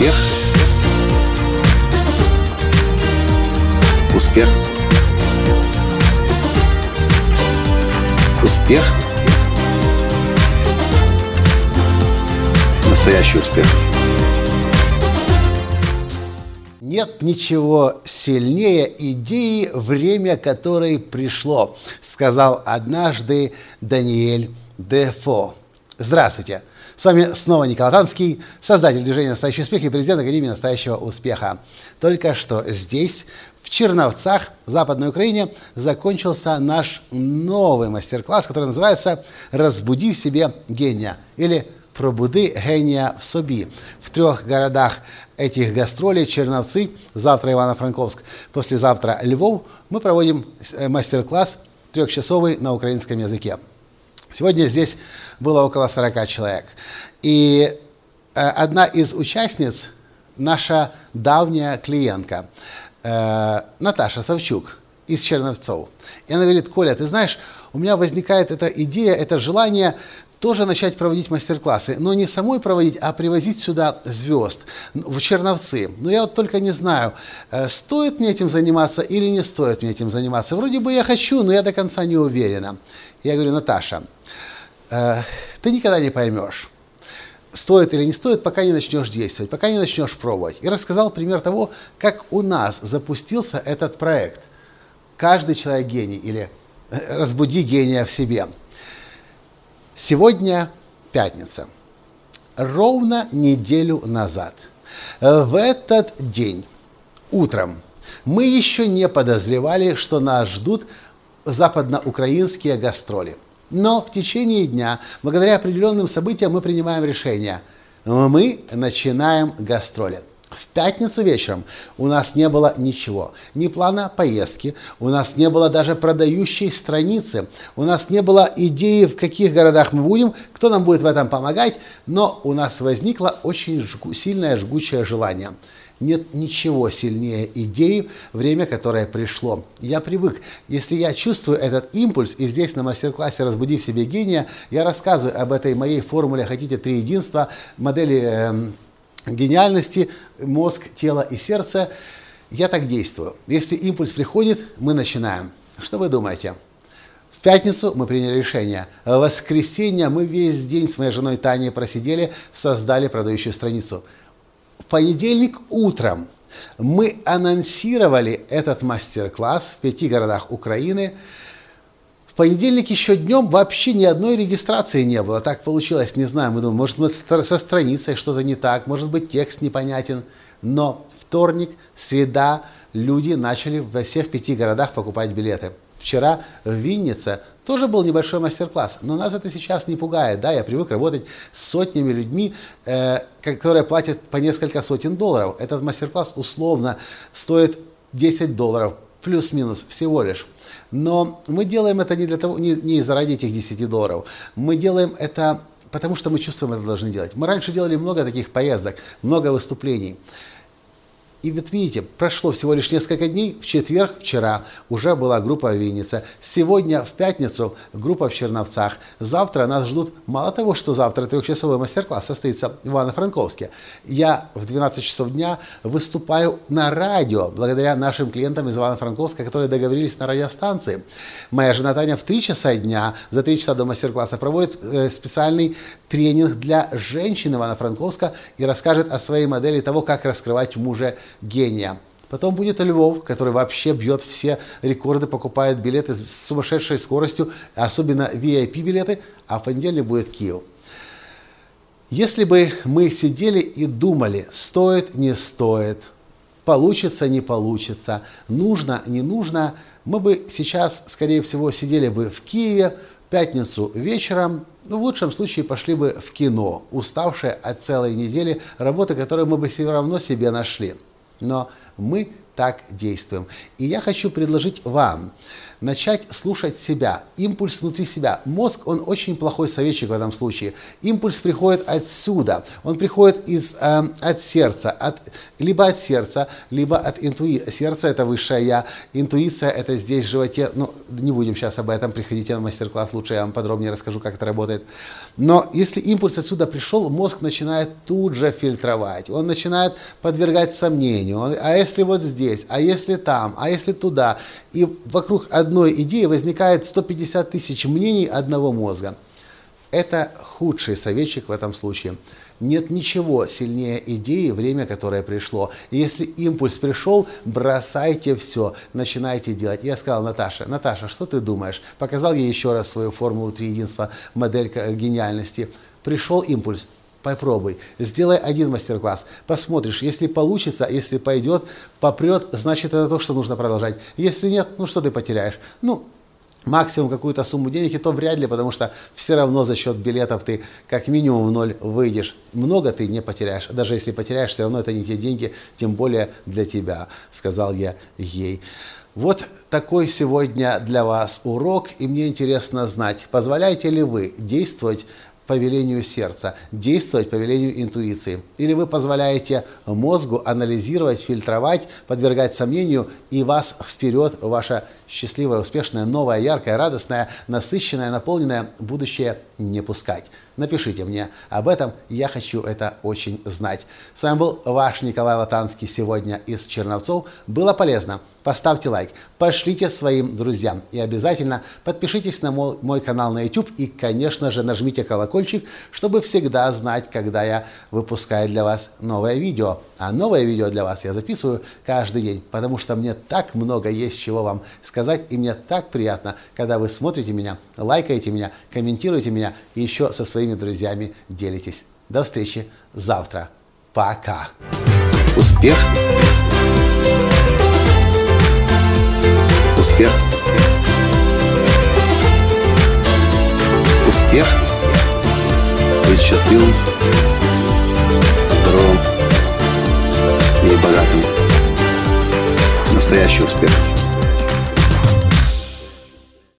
Успех. Успех. Успех. Настоящий успех. Нет ничего сильнее идеи, время которой пришло, сказал однажды Даниэль Дефо. Здравствуйте! С вами снова Николай Танский, создатель движения «Настоящий успех» и президент Академии «Настоящего успеха». Только что здесь, в Черновцах, в Западной Украине, закончился наш новый мастер-класс, который называется «Разбуди в себе гения» или «Пробуди гения в собі». В трех городах этих гастролей Черновцы, завтра Ивано-Франковск, послезавтра Львов, мы проводим э, мастер-класс трехчасовый на украинском языке. Сегодня здесь было около 40 человек. И э, одна из участниц, наша давняя клиентка, э, Наташа Савчук из Черновцов. И она говорит, Коля, ты знаешь, у меня возникает эта идея, это желание тоже начать проводить мастер-классы, но не самой проводить, а привозить сюда звезд в Черновцы. Но я вот только не знаю, э, стоит мне этим заниматься или не стоит мне этим заниматься. Вроде бы я хочу, но я до конца не уверена. Я говорю, Наташа, э, ты никогда не поймешь, стоит или не стоит, пока не начнешь действовать, пока не начнешь пробовать. И рассказал пример того, как у нас запустился этот проект. Каждый человек гений или разбуди гения в себе. Сегодня пятница. Ровно неделю назад. В этот день, утром, мы еще не подозревали, что нас ждут западноукраинские гастроли – но в течение дня, благодаря определенным событиям, мы принимаем решение. Мы начинаем гастроли. В пятницу вечером у нас не было ничего, ни плана поездки, у нас не было даже продающей страницы, у нас не было идеи, в каких городах мы будем, кто нам будет в этом помогать, но у нас возникло очень жгу, сильное жгучее желание – нет ничего сильнее идеи, время, которое пришло. Я привык. Если я чувствую этот импульс, и здесь на мастер-классе «Разбуди в себе гения» я рассказываю об этой моей формуле «Хотите три единства», модели э, гениальности, мозг, тело и сердце, я так действую. Если импульс приходит, мы начинаем. Что вы думаете? В пятницу мы приняли решение. В воскресенье мы весь день с моей женой Таней просидели, создали продающую страницу – в понедельник утром мы анонсировали этот мастер-класс в пяти городах Украины. Понедельник еще днем вообще ни одной регистрации не было. Так получилось, не знаю. Мы думаем, может быть, со страницей что-то не так, может быть, текст непонятен. Но вторник, среда, люди начали во всех пяти городах покупать билеты. Вчера в Виннице тоже был небольшой мастер-класс, но нас это сейчас не пугает. Да, я привык работать с сотнями людьми, э, которые платят по несколько сотен долларов. Этот мастер-класс условно стоит 10 долларов, плюс-минус всего лишь. Но мы делаем это не, для того, не, не из-за ради этих 10 долларов. Мы делаем это потому, что мы чувствуем, это должны делать. Мы раньше делали много таких поездок, много выступлений. И вот видите, прошло всего лишь несколько дней. В четверг, вчера, уже была группа в Виннице. Сегодня, в пятницу, группа в Черновцах. Завтра нас ждут, мало того, что завтра трехчасовой мастер-класс состоится в Ивано-Франковске. Я в 12 часов дня выступаю на радио, благодаря нашим клиентам из Ивано-Франковска, которые договорились на радиостанции. Моя жена Таня в 3 часа дня, за 3 часа до мастер-класса, проводит э, специальный тренинг для женщин Ивано-Франковска и расскажет о своей модели того, как раскрывать мужа гения. Потом будет Львов, который вообще бьет все рекорды, покупает билеты с сумасшедшей скоростью, особенно VIP-билеты, а в понедельник будет Киев. Если бы мы сидели и думали, стоит, не стоит, получится, не получится, нужно, не нужно, мы бы сейчас, скорее всего, сидели бы в Киеве, пятницу вечером, ну, в лучшем случае пошли бы в кино, уставшие от целой недели работы, которую мы бы все равно себе нашли. Но мы так действуем. И я хочу предложить вам начать слушать себя, импульс внутри себя. Мозг, он очень плохой советчик в этом случае. Импульс приходит отсюда, он приходит из, э, от сердца, от, либо от сердца, либо от интуиции. Сердце – это высшее я, интуиция – это здесь в животе. Ну, не будем сейчас об этом, приходите на мастер-класс, лучше я вам подробнее расскажу, как это работает. Но если импульс отсюда пришел, мозг начинает тут же фильтровать, он начинает подвергать сомнению. Он, а если вот здесь, а если там, а если туда? И вокруг одной идеи возникает 150 тысяч мнений одного мозга. Это худший советчик в этом случае. Нет ничего сильнее идеи, время, которое пришло. Если импульс пришел, бросайте все, начинайте делать. Я сказал Наташе, Наташа, что ты думаешь? Показал ей еще раз свою формулу три единства, модель гениальности. Пришел импульс, Попробуй, сделай один мастер-класс, посмотришь, если получится, если пойдет, попрет, значит это то, что нужно продолжать. Если нет, ну что ты потеряешь? Ну, максимум какую-то сумму денег, и то вряд ли, потому что все равно за счет билетов ты как минимум в ноль выйдешь. Много ты не потеряешь. Даже если потеряешь, все равно это не те деньги, тем более для тебя, сказал я ей. Вот такой сегодня для вас урок, и мне интересно знать, позволяете ли вы действовать по велению сердца, действовать по велению интуиции. Или вы позволяете мозгу анализировать, фильтровать, подвергать сомнению, и вас вперед, ваше счастливое, успешное, новое, яркое, радостное, насыщенное, наполненное будущее не пускать. Напишите мне об этом, я хочу это очень знать. С вами был ваш Николай Латанский сегодня из Черновцов. Было полезно? Поставьте лайк, пошлите своим друзьям и обязательно подпишитесь на мой, мой канал на YouTube и, конечно же, нажмите колокольчик, чтобы всегда знать, когда я выпускаю для вас новое видео. А новое видео для вас я записываю каждый день, потому что мне так много есть чего вам сказать, и мне так приятно, когда вы смотрите меня, лайкаете меня, комментируете меня и еще со своими друзьями делитесь. До встречи завтра. Пока. Успех. Успех. Успех. Быть счастливым, здоровым и богатым. Настоящий успех.